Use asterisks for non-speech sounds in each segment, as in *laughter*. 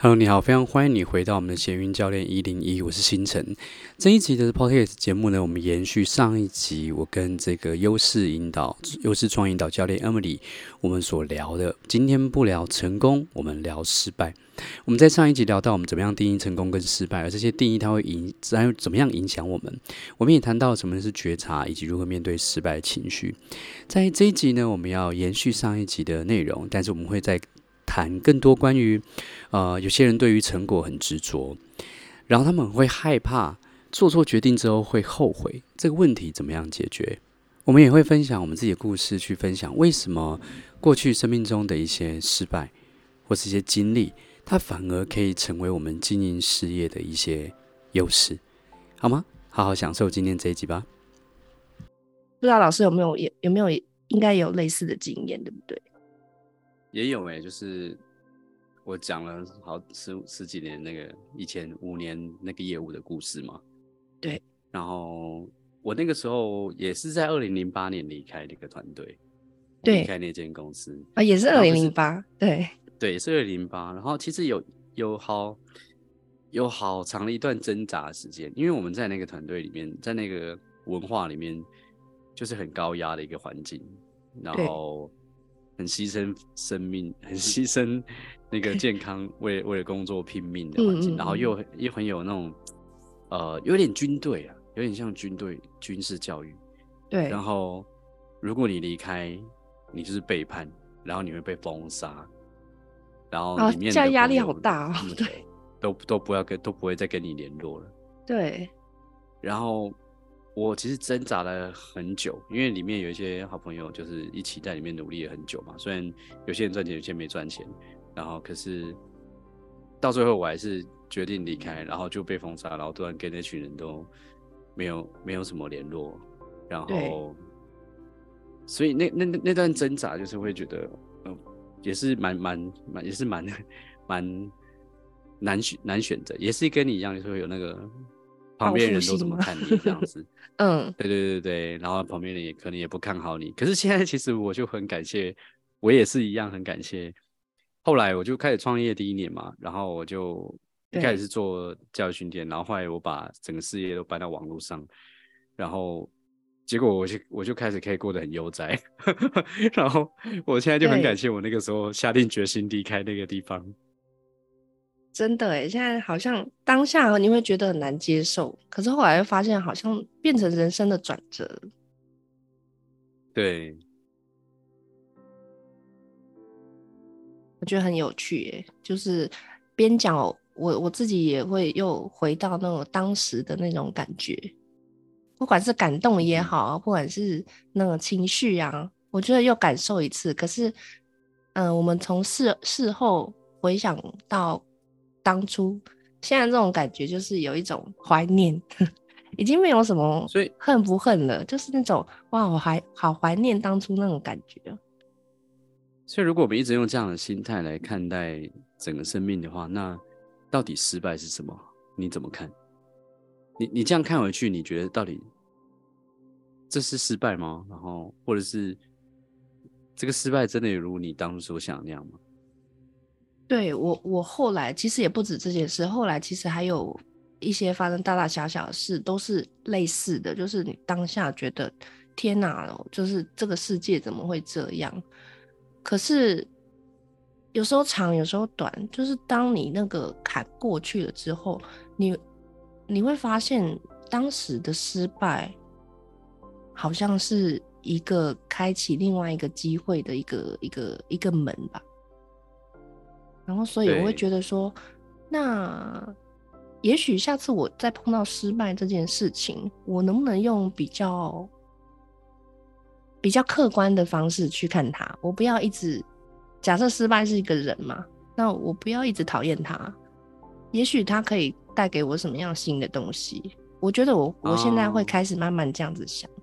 Hello，你好，非常欢迎你回到我们的闲云教练一零一，我是星辰。这一集的 Podcast 节目呢，我们延续上一集我跟这个优势引导、优势创引导教练 Emily 我们所聊的。今天不聊成功，我们聊失败。我们在上一集聊到我们怎么样定义成功跟失败，而这些定义它会影然后怎么样影响我们。我们也谈到什么是觉察，以及如何面对失败的情绪。在这一集呢，我们要延续上一集的内容，但是我们会在谈更多关于，呃，有些人对于成果很执着，然后他们会害怕做错决定之后会后悔，这个问题怎么样解决？我们也会分享我们自己的故事，去分享为什么过去生命中的一些失败或是一些经历，它反而可以成为我们经营事业的一些优势，好吗？好好享受今天这一集吧。不知道老师有没有也有没有应该有类似的经验，对不对？也有诶、欸，就是我讲了好十十几年那个以前五年那个业务的故事嘛。对。然后我那个时候也是在二零零八年离开那个团队，对，离开那间公司啊，也是二零零八，对，对，也是二零零八。然后其实有有好有好长的一段挣扎的时间，因为我们在那个团队里面，在那个文化里面，就是很高压的一个环境，然后。很牺牲生命，很牺牲那个健康，为为了工作拼命的环境，然后又又很有那种，呃，有点军队啊，有点像军队军事教育。对。然后，如果你离开，你就是背叛，然后你会被封杀，然后里面的压力好大哦。对。都都不要跟都不会再跟你联络了。对。然后。我其实挣扎了很久，因为里面有一些好朋友，就是一起在里面努力了很久嘛。虽然有些人赚钱，有些人没赚钱，然后可是到最后我还是决定离开，然后就被封杀，然后突然跟那群人都没有没有什么联络，然后所以那那那段挣扎就是会觉得，嗯，也是蛮蛮蛮也是蛮 *laughs* 蛮难选难选择，也是跟你一样，就是会有那个。旁边人都怎么看你这样子？*laughs* 嗯，对对对对，然后旁边人也可能也不看好你。可是现在其实我就很感谢，我也是一样很感谢。后来我就开始创业第一年嘛，然后我就一开始是做教育训练，然后后来我把整个事业都搬到网络上，然后结果我就我就开始可以过得很悠哉。*laughs* 然后我现在就很感谢我那个时候下定决心离开那个地方。真的哎，现在好像当下你会觉得很难接受，可是后来又发现好像变成人生的转折。对，我觉得很有趣哎，就是边讲我我自己也会又回到那种当时的那种感觉，不管是感动也好，不管是那个情绪啊，我觉得又感受一次。可是，嗯、呃，我们从事事后回想到。当初，现在这种感觉就是有一种怀念，*laughs* 已经没有什么，所以恨不恨了，就是那种哇，我还好怀念当初那种感觉。所以，如果我们一直用这样的心态来看待整个生命的话，那到底失败是什么？你怎么看？你你这样看回去，你觉得到底这是失败吗？然后，或者是这个失败真的有如你当初所想那样吗？对我，我后来其实也不止这件事，后来其实还有一些发生大大小小的事，都是类似的，就是你当下觉得天哪，就是这个世界怎么会这样？可是有时候长，有时候短，就是当你那个坎过去了之后，你你会发现当时的失败好像是一个开启另外一个机会的一个一个一个门吧。然后，所以我会觉得说，那也许下次我再碰到失败这件事情，我能不能用比较比较客观的方式去看它？我不要一直假设失败是一个人嘛，那我不要一直讨厌他。也许他可以带给我什么样新的东西？我觉得我我现在会开始慢慢这样子想。哦，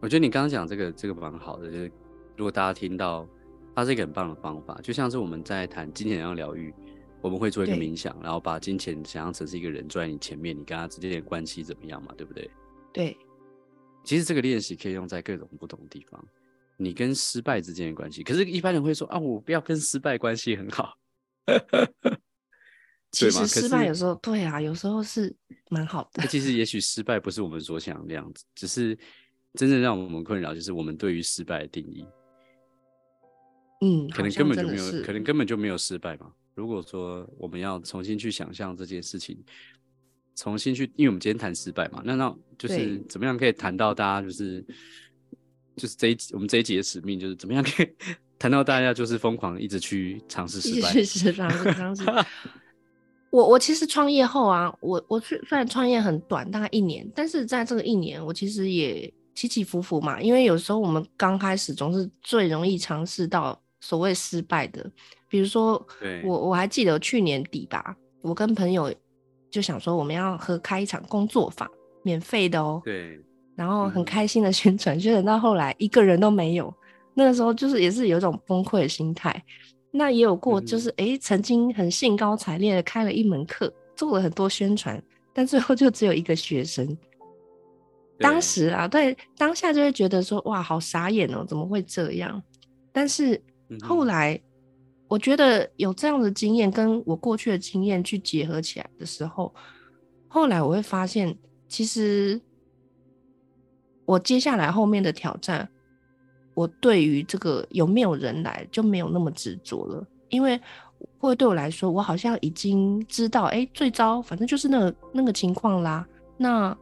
我觉得你刚刚讲这个这个蛮好的，就是如果大家听到。它是一个很棒的方法，就像是我们在谈金钱怎样疗愈，我们会做一个冥想，然后把金钱想象成是一个人坐在你前面，你跟他之间的关系怎么样嘛，对不对？对。其实这个练习可以用在各种不同的地方，你跟失败之间的关系。可是，一般人会说啊，我不要跟失败关系很好，其实失败有时候对啊，有时候是蛮好的。其实也许失败不是我们所想的样子，只是真正让我们困扰就是我们对于失败的定义。嗯，可能根本就没有，可能根本就没有失败嘛。如果说我们要重新去想象这件事情，重新去，因为我们今天谈失败嘛，那那就是怎么样可以谈到大家就是就是这一集我们这一集的使命就是怎么样可以谈到大家就是疯狂一直去尝试失败，去尝试尝试。*laughs* *laughs* 我我其实创业后啊，我我虽然创业很短，大概一年，但是在这个一年，我其实也起起伏伏嘛，因为有时候我们刚开始总是最容易尝试到。所谓失败的，比如说，我我还记得去年底吧，我跟朋友就想说我们要合开一场工作坊，免费的哦。对。然后很开心的宣传，宣传、到后来一个人都没有，那个时候就是也是有一种崩溃的心态。那也有过，就是哎、嗯，曾经很兴高采烈的开了一门课，做了很多宣传，但最后就只有一个学生。当时啊，对，当下就会觉得说，哇，好傻眼哦，怎么会这样？但是。后来，我觉得有这样的经验，跟我过去的经验去结合起来的时候，后来我会发现，其实我接下来后面的挑战，我对于这个有没有人来就没有那么执着了，因为会对我来说，我好像已经知道，哎，最糟反正就是那个那个情况啦，那。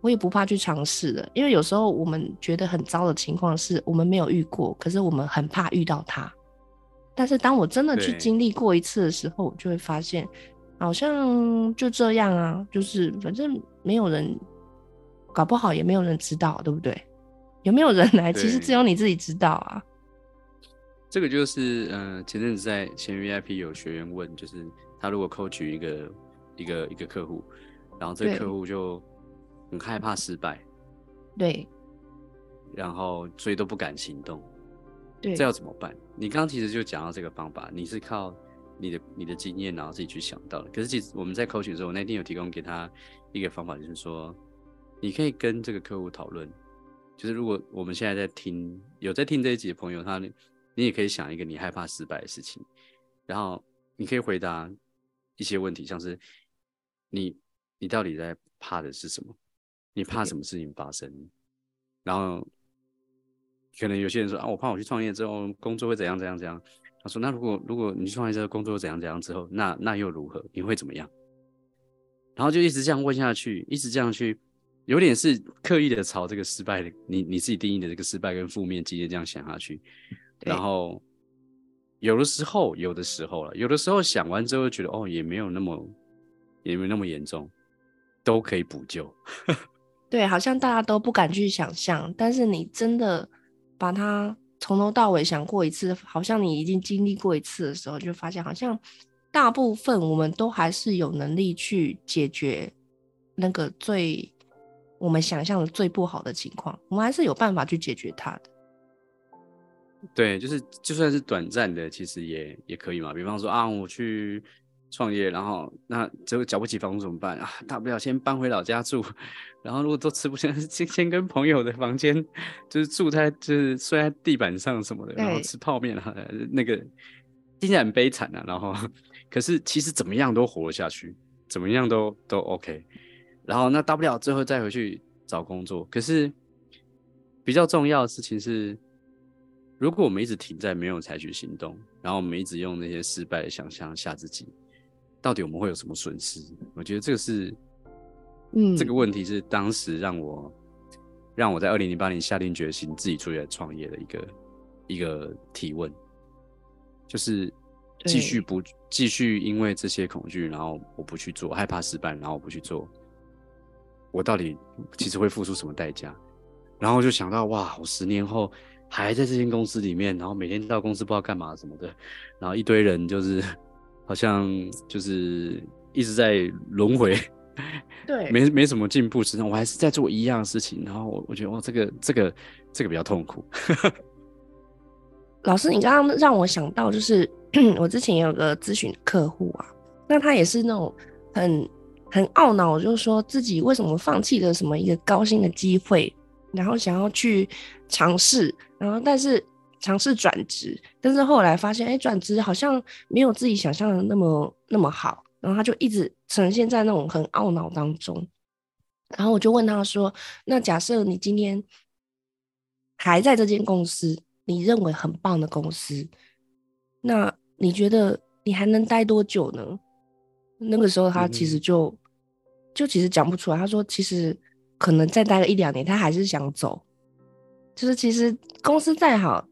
我也不怕去尝试的，因为有时候我们觉得很糟的情况是我们没有遇过，可是我们很怕遇到它。但是当我真的去经历过一次的时候，我就会发现，好像就这样啊，就是反正没有人，搞不好也没有人知道，对不对？有没有人来，其实只有你自己知道啊。这个就是，嗯、呃，前阵子在闲鱼 VIP 有学员问，就是他如果 coach 一个一个一个客户，然后这个客户就。很害怕失败，对，然后所以都不敢行动，对，这要怎么办？你刚刚其实就讲到这个方法，你是靠你的你的经验，然后自己去想到的。可是其实我们在 coaching 的时候，我那天有提供给他一个方法，就是说，你可以跟这个客户讨论，就是如果我们现在在听，有在听这一集的朋友，他你也可以想一个你害怕失败的事情，然后你可以回答一些问题，像是你你到底在怕的是什么？你怕什么事情发生？然后可能有些人说啊，我怕我去创业之后工作会怎样怎样怎样。他说，那如果如果你去创业之后工作会怎样怎样之后，那那又如何？你会怎么样？然后就一直这样问下去，一直这样去，有点是刻意的朝这个失败的你你自己定义的这个失败跟负面经验这样想下去。然后有的时候，有的时候了，有的时候想完之后觉得哦，也没有那么也没有那么严重，都可以补救。对，好像大家都不敢去想象，但是你真的把它从头到尾想过一次，好像你已经经历过一次的时候，就发现好像大部分我们都还是有能力去解决那个最我们想象的最不好的情况，我们还是有办法去解决它的。对，就是就算是短暂的，其实也也可以嘛。比方说啊，我去。创业，然后那这个缴不起房租怎么办啊？大不了先搬回老家住，然后如果都吃不下，*laughs* 先先跟朋友的房间，就是住在就是睡在地板上什么的，然后吃泡面啊，那个听起来很悲惨啊。然后 *laughs* 可是其实怎么样都活了下去，怎么样都都 OK。然后那大不了最后再回去找工作。可是比较重要的事情是，如果我们一直停在没有采取行动，然后我们一直用那些失败的想象吓自己。到底我们会有什么损失？我觉得这个是，嗯，这个问题是当时让我让我在二零零八年下定决心自己出来创业的一个一个提问，就是继续不继续因为这些恐惧，然后我不去做，害怕失败，然后我不去做，我到底其实会付出什么代价？然后就想到哇，我十年后还在这间公司里面，然后每天到公司不知道干嘛什么的，然后一堆人就是。好像就是一直在轮回，*laughs* 对，没没什么进步，实际上我还是在做一样的事情，然后我我觉得哇，这个这个这个比较痛苦。*laughs* 老师，你刚刚让我想到，就是 *clears throat* 我之前也有个咨询客户啊，那他也是那种很很懊恼，就是说自己为什么放弃了什么一个高薪的机会，然后想要去尝试，然后但是尝试转职，但是后来发现，哎，转职好像没有自己想象的那么那么好，然后他就一直呈现在那种很懊恼当中。然后我就问他说：“那假设你今天还在这间公司，你认为很棒的公司，那你觉得你还能待多久呢？”那个时候他其实就、嗯、就其实讲不出来。他说：“其实可能再待个一两年，他还是想走。就是其实公司再好。”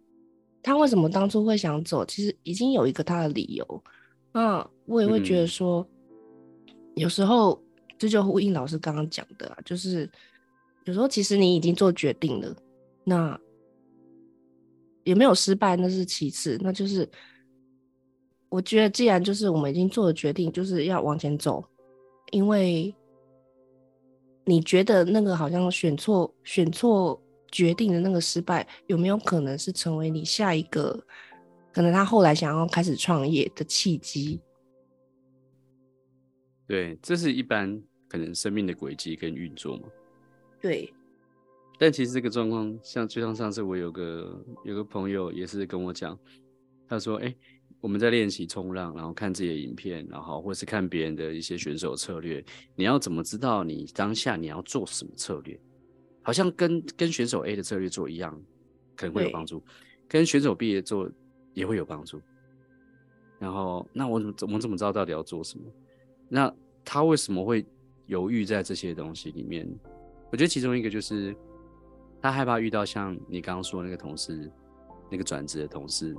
他为什么当初会想走？其实已经有一个他的理由。那我也会觉得说，嗯、有时候这就呼应老师刚刚讲的、啊，就是有时候其实你已经做决定了，那有没有失败那是其次，那就是我觉得既然就是我们已经做了决定，就是要往前走，因为你觉得那个好像选错，选错。决定的那个失败有没有可能是成为你下一个可能他后来想要开始创业的契机？对，这是一般可能生命的轨迹跟运作嘛。对。但其实这个状况，像就像上次我有个有个朋友也是跟我讲，他说：“哎，我们在练习冲浪，然后看自己的影片，然后或是看别人的一些选手策略，你要怎么知道你当下你要做什么策略？”好像跟跟选手 A 的策略做一样，可能会有帮助；跟选手 B 的做也会有帮助。然后，那我怎么我们怎么知道到底要做什么？那他为什么会犹豫在这些东西里面？我觉得其中一个就是他害怕遇到像你刚刚说的那个同事，那个转职的同事，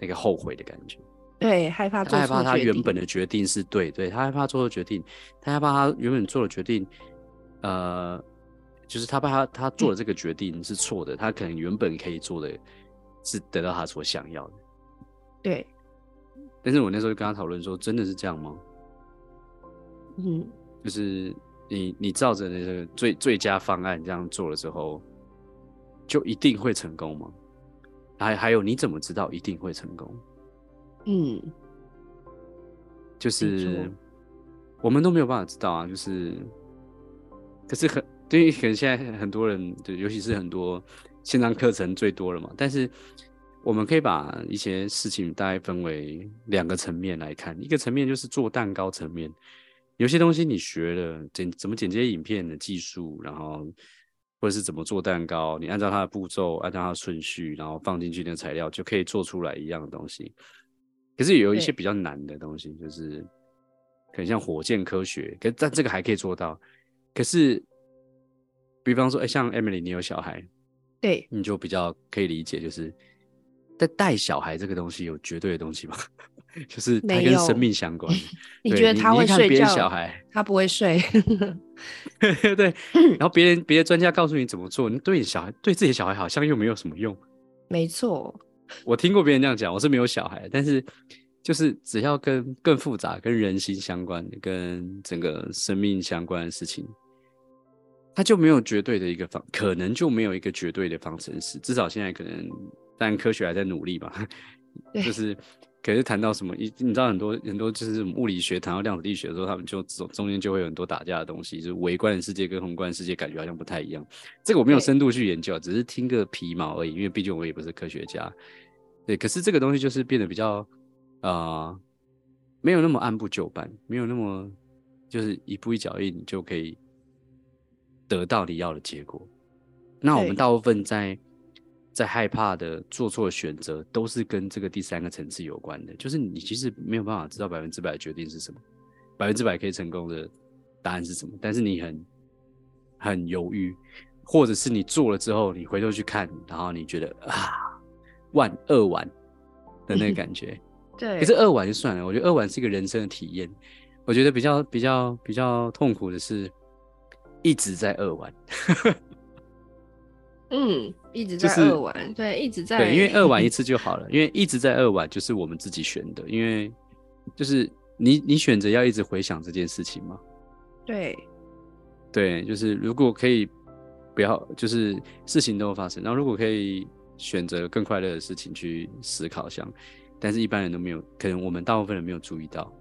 那个后悔的感觉。对，害怕。他害怕他原本的决定是对，对他害怕做的决定，他害怕他原本做的决定，呃。就是他怕他他做的这个决定是错的，嗯，他可能原本可以做的是得到他所想要的。对。但是我那时候就跟他讨论说，真的是这样吗？嗯。就是你你照着那个最最佳方案这样做了之后，就一定会成功吗？还还有你怎么知道一定会成功？嗯。就是我们都没有办法知道啊，就是可是很。因为可能现在很多人，对，尤其是很多线上课程最多了嘛。但是我们可以把一些事情大概分为两个层面来看。一个层面就是做蛋糕层面，有些东西你学了剪怎么剪接影片的技术，然后或者是怎么做蛋糕，你按照它的步骤，按照它的顺序，然后放进去那个材料，就可以做出来一样的东西。可是有一些比较难的东西，就是可能像火箭科学，可但这个还可以做到，可是。比方说，哎、欸，像 Emily，你有小孩，对，你就比较可以理解，就是在带小孩这个东西有绝对的东西吗？*laughs* 就是它跟生命相关。你觉得他会睡觉？小孩他不会睡。对 *laughs* 对。然后别人别的专家告诉你怎么做，你对小孩对自己的小孩好像又没有什么用。没错。*laughs* 我听过别人这样讲，我是没有小孩，但是就是只要跟更复杂、跟人心相关、跟整个生命相关的事情。他就没有绝对的一个方，可能就没有一个绝对的方程式。至少现在可能，但科学还在努力吧。*laughs* 就是，可是谈到什么，你你知道很多很多就是物理学谈到量子力学的时候，他们就中中间就会有很多打架的东西，就是微观的世界跟宏观世界感觉好像不太一样。这个我没有深度去研究，只是听个皮毛而已。因为毕竟我也不是科学家。对，可是这个东西就是变得比较啊、呃，没有那么按部就班，没有那么就是一步一脚印就可以。得到你要的结果，那我们大部分在在害怕的做错选择，都是跟这个第三个层次有关的。就是你其实没有办法知道百分之百的决定是什么，百分之百可以成功的答案是什么，但是你很很犹豫，或者是你做了之后，你回头去看，然后你觉得啊，万二完的那个感觉，*laughs* 对，可是二完就算了。我觉得二完是一个人生的体验。我觉得比较比较比较痛苦的是。一直在二玩，*laughs* 嗯，一直在二玩，就是，对，一直在，对，因为二玩一 *laughs* 次就好了，因为一直在二玩就是我们自己选的，因为就是你你选择要一直回想这件事情嘛，对，对，就是如果可以不要，就是事情都会发生，然后如果可以选择更快乐的事情去思考想，但是一般人都没有，可能我们大部分人没有注意到。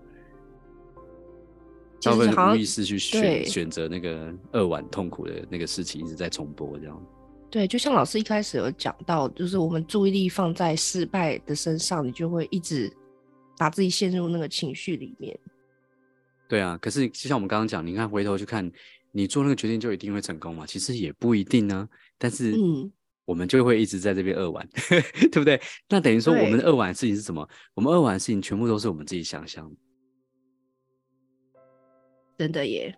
他会无意识去选选择那个扼腕痛苦的那个事情，一直在重播这样。对，就像老师一开始有讲到，就是我们注意力放在失败的身上，你就会一直把自己陷入那个情绪里面。对啊，可是就像我们刚刚讲，你看回头去看，你做那个决定就一定会成功吗？其实也不一定呢、啊。但是，嗯，我们就会一直在这边扼腕，*laughs* 对不对？那等于说，我们的扼腕的事情是什么？我们扼腕的事情全部都是我们自己想象的。真的耶。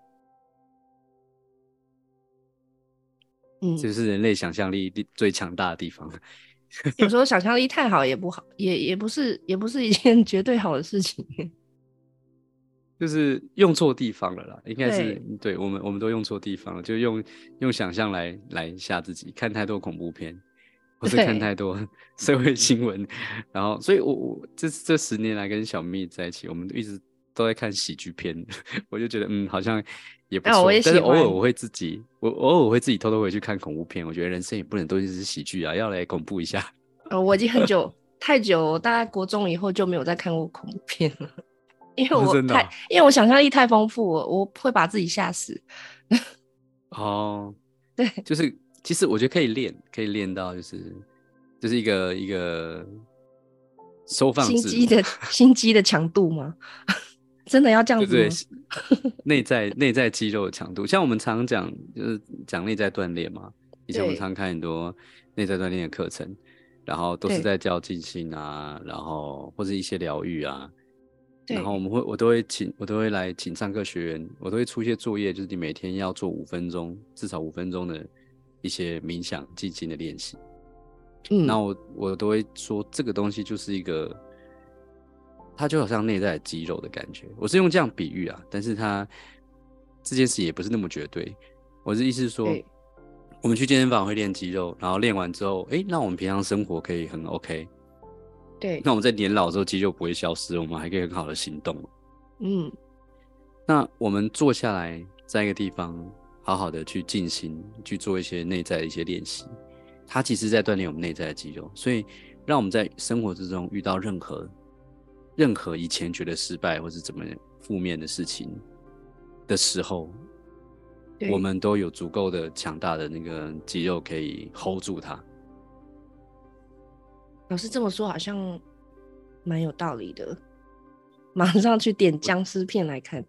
嗯，这是人类想象力最强大的地方。*laughs* 有时候想象力太好也不好，也也不是，也不是一件 *laughs* 绝对好的事情。*laughs* 就是用错地方了啦，应该是对，对我们，我们都用错地方了，就用用想象来来吓自己，看太多恐怖片，或是看太多社会新闻，然后，所以我我这这十年来跟小蜜在一起，我们一直都在看喜剧片，*laughs* 我就觉得嗯，好像。也不错，哦，但是偶尔我会自己，我偶尔我会自己偷偷回去看恐怖片。我觉得人生也不能都是喜剧啊，要来恐怖一下。*laughs* 呃，我已经很久 *laughs* 太久，大概国中以后就没有再看过恐怖片了，因为我太，哦，因为我想象力太丰富了，我会把自己吓死。哦，对，就是其实我觉得可以练，可以练到就是就是一个一个收放心机的心机的强度吗？真的要这样子对对，内在内在肌肉的强度，像我们常讲，就是讲内在锻炼嘛。以前我们常看很多内在锻炼的课程，然后都是在教静心啊，然后或者一些疗愈啊。然后我们会，我都会请，我都会来请上课学员，我都会出一些作业，就是你每天要做五分钟，至少五分钟的一些冥想静心的练习。嗯，那我我都会说，这个东西就是一个。它就好像内在的肌肉的感觉，我是用这样比喻啊，但是它这件事也不是那么绝对。我的意思是说，我们去健身房会练肌肉，然后练完之后，哎、欸，那我们平常生活可以很 OK。对，那我们在年老之后肌肉不会消失，我们还可以很好的行动。嗯，那我们坐下来，在一个地方好好的去进行，去做一些内在的一些练习，它其实在锻炼我们内在的肌肉，所以让我们在生活之中遇到任何。任何以前觉得失败或是怎么负面的事情的时候，我们都有足够的强大的那个肌肉可以 hold 住它。老师这么说好像蛮有道理的，*laughs* 马上去点僵尸片来看。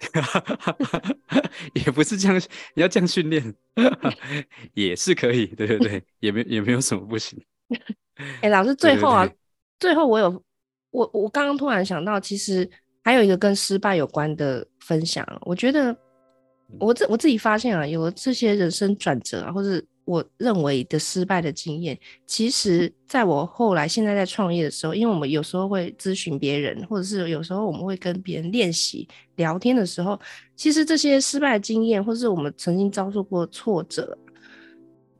*laughs* 也不是这样，你要这样训练 *laughs* 也是可以，对对对，也没也没有什么不行。哎、欸，老师最后啊，对对对，最后我有。我我刚刚突然想到，其实还有一个跟失败有关的分享。我觉得我自我自己发现啊，有了这些人生转折啊，或者我认为的失败的经验，其实在我后来现在在创业的时候，因为我们有时候会咨询别人，或者是有时候我们会跟别人练习聊天的时候，其实这些失败的经验，或是我们曾经遭受过挫折，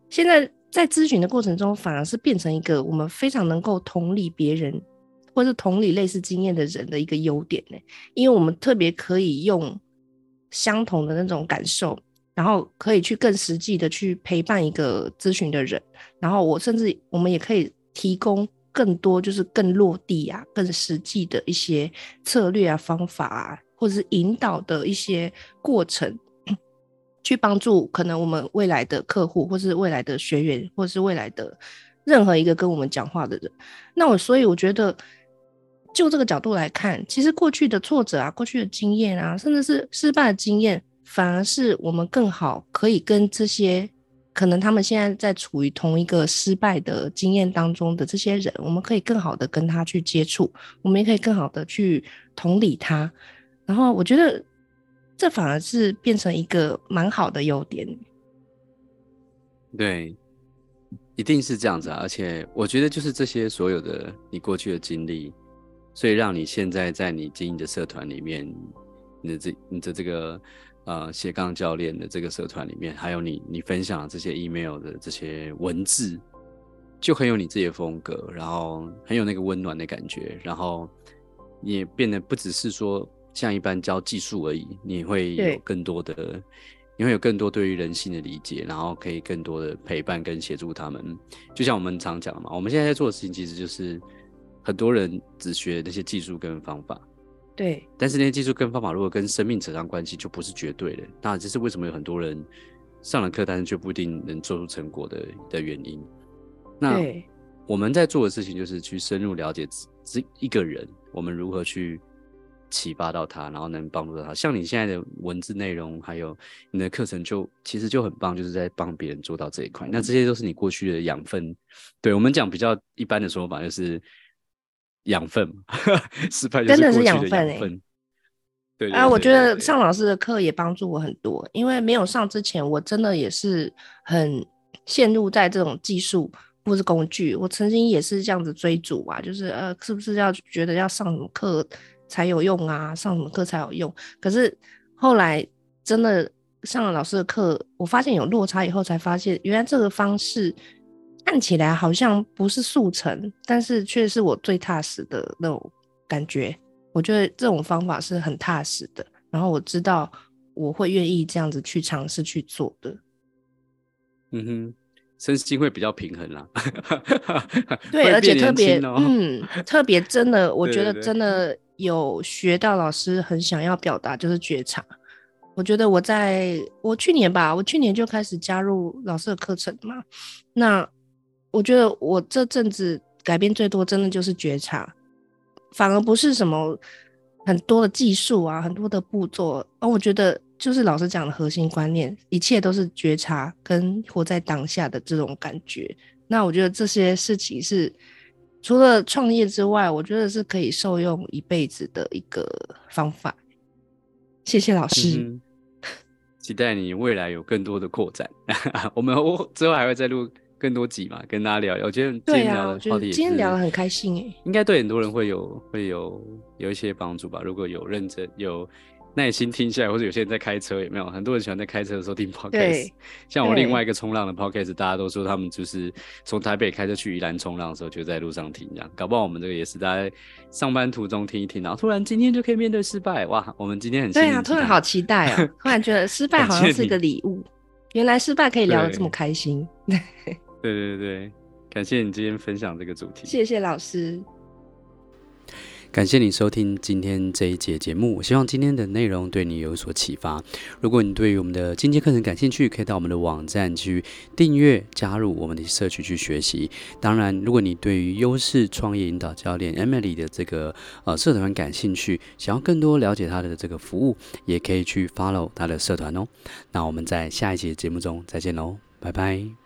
现在在咨询的过程中，反而是变成一个我们非常能够同理别人。或是同理类似经验的人的一个优点呢，因为我们特别可以用相同的那种感受，然后可以去更实际的去陪伴一个咨询的人，然后我甚至我们也可以提供更多就是更落地啊、更实际的一些策略啊、方法啊，或者是引导的一些过程，去帮助可能我们未来的客户，或是未来的学员，或是未来的任何一个跟我们讲话的人。那我所以我觉得。就这个角度来看，其实过去的挫折啊，过去的经验啊，甚至是失败的经验，反而是我们更好可以跟这些可能他们现在在处于同一个失败的经验当中的这些人，我们可以更好的跟他去接触，我们也可以更好的去同理他。然后我觉得这反而是变成一个蛮好的优点。对，一定是这样子啊！而且我觉得就是这些所有的你过去的经历。所以让你现在在你经营的社团里面，你的这你的这个呃斜杠教练的这个社团里面，还有你你分享的这些 email 的这些文字，就很有你自己的风格，然后很有那个温暖的感觉，然后你也变得不只是说像一般教技术而已，你会有更多的，你会有更多对于人性的理解，然后可以更多的陪伴跟协助他们。就像我们常讲的嘛，我们现在在做的事情其实就是。很多人只学那些技术跟方法，对，但是那些技术跟方法如果跟生命扯上关系，就不是绝对的。那这是为什么有很多人上了课，但是却不一定能做出成果的的原因。那我们在做的事情就是去深入了解这一个人，我们如何去启发到他，然后能帮助到他。像你现在的文字内容，还有你的课程就，就其实就很棒，就是在帮别人做到这一块。那这些都是你过去的养分。对，我们讲比较一般的说法，就是养分，失败真的是养分哎。对，对，对，对，啊，我觉得上老师的课也帮助我很多，因为没有上之前，我真的也是很陷入在这种技术或是工具。我曾经也是这样子追逐啊，就是呃，是不是要觉得要上什么课才有用啊？上什么课才有用？可是后来真的上了老师的课，我发现有落差以后，才发现原来这个方式看起来好像不是速成，但是却是我最踏实的那种感觉。我觉得这种方法是很踏实的，然后我知道我会愿意这样子去尝试去做的。嗯哼，身心会比较平衡啦。*laughs* 对，而且特别，嗯，特别真的，我觉得真的有学到老师很想要表达，就是觉察。我觉得我在我去年吧，我去年就开始加入老师的课程嘛。那我觉得我这阵子改变最多，真的就是觉察。反而不是什么很多的技术啊，很多的步骤，而我觉得就是老师讲的核心观念，一切都是觉察跟活在当下的这种感觉。那我觉得这些事情是除了创业之外，我觉得是可以受用一辈子的一个方法。谢谢老师，期待你未来有更多的扩展。*laughs* 我们我之后还会再录。更多集嘛，跟大家聊聊。我觉得今天聊的话题，今天聊的很开心诶，应该对很多人会有会有有一些帮助吧。如果有认真有耐心听下来，或者有些人在开车，有没有很多人喜欢在开车的时候听 podcast？像我另外一个冲浪的 podcast，大家都说他们就是从台北开车去宜兰冲浪的时候，就在路上听这样。搞不好我们这个也是大家上班途中听一听，然后突然今天就可以面对失败，哇！我们今天很对啊，突然好期待啊！*laughs* 突然觉得失败好像是个礼物，*laughs* 原来失败可以聊得这么开心。对对对对，感谢你今天分享这个主题。谢谢老师，感谢你收听今天这一节节目。我希望今天的内容对你有所启发。如果你对于我们的进阶课程感兴趣，可以到我们的网站去订阅、加入我们的社区去学习。当然，如果你对于优势创业引导教练 Emily 的这个呃社团感兴趣，想要更多了解她的这个服务，也可以去 follow 她的社团哦。那我们在下一期的节目中再见喽，拜拜。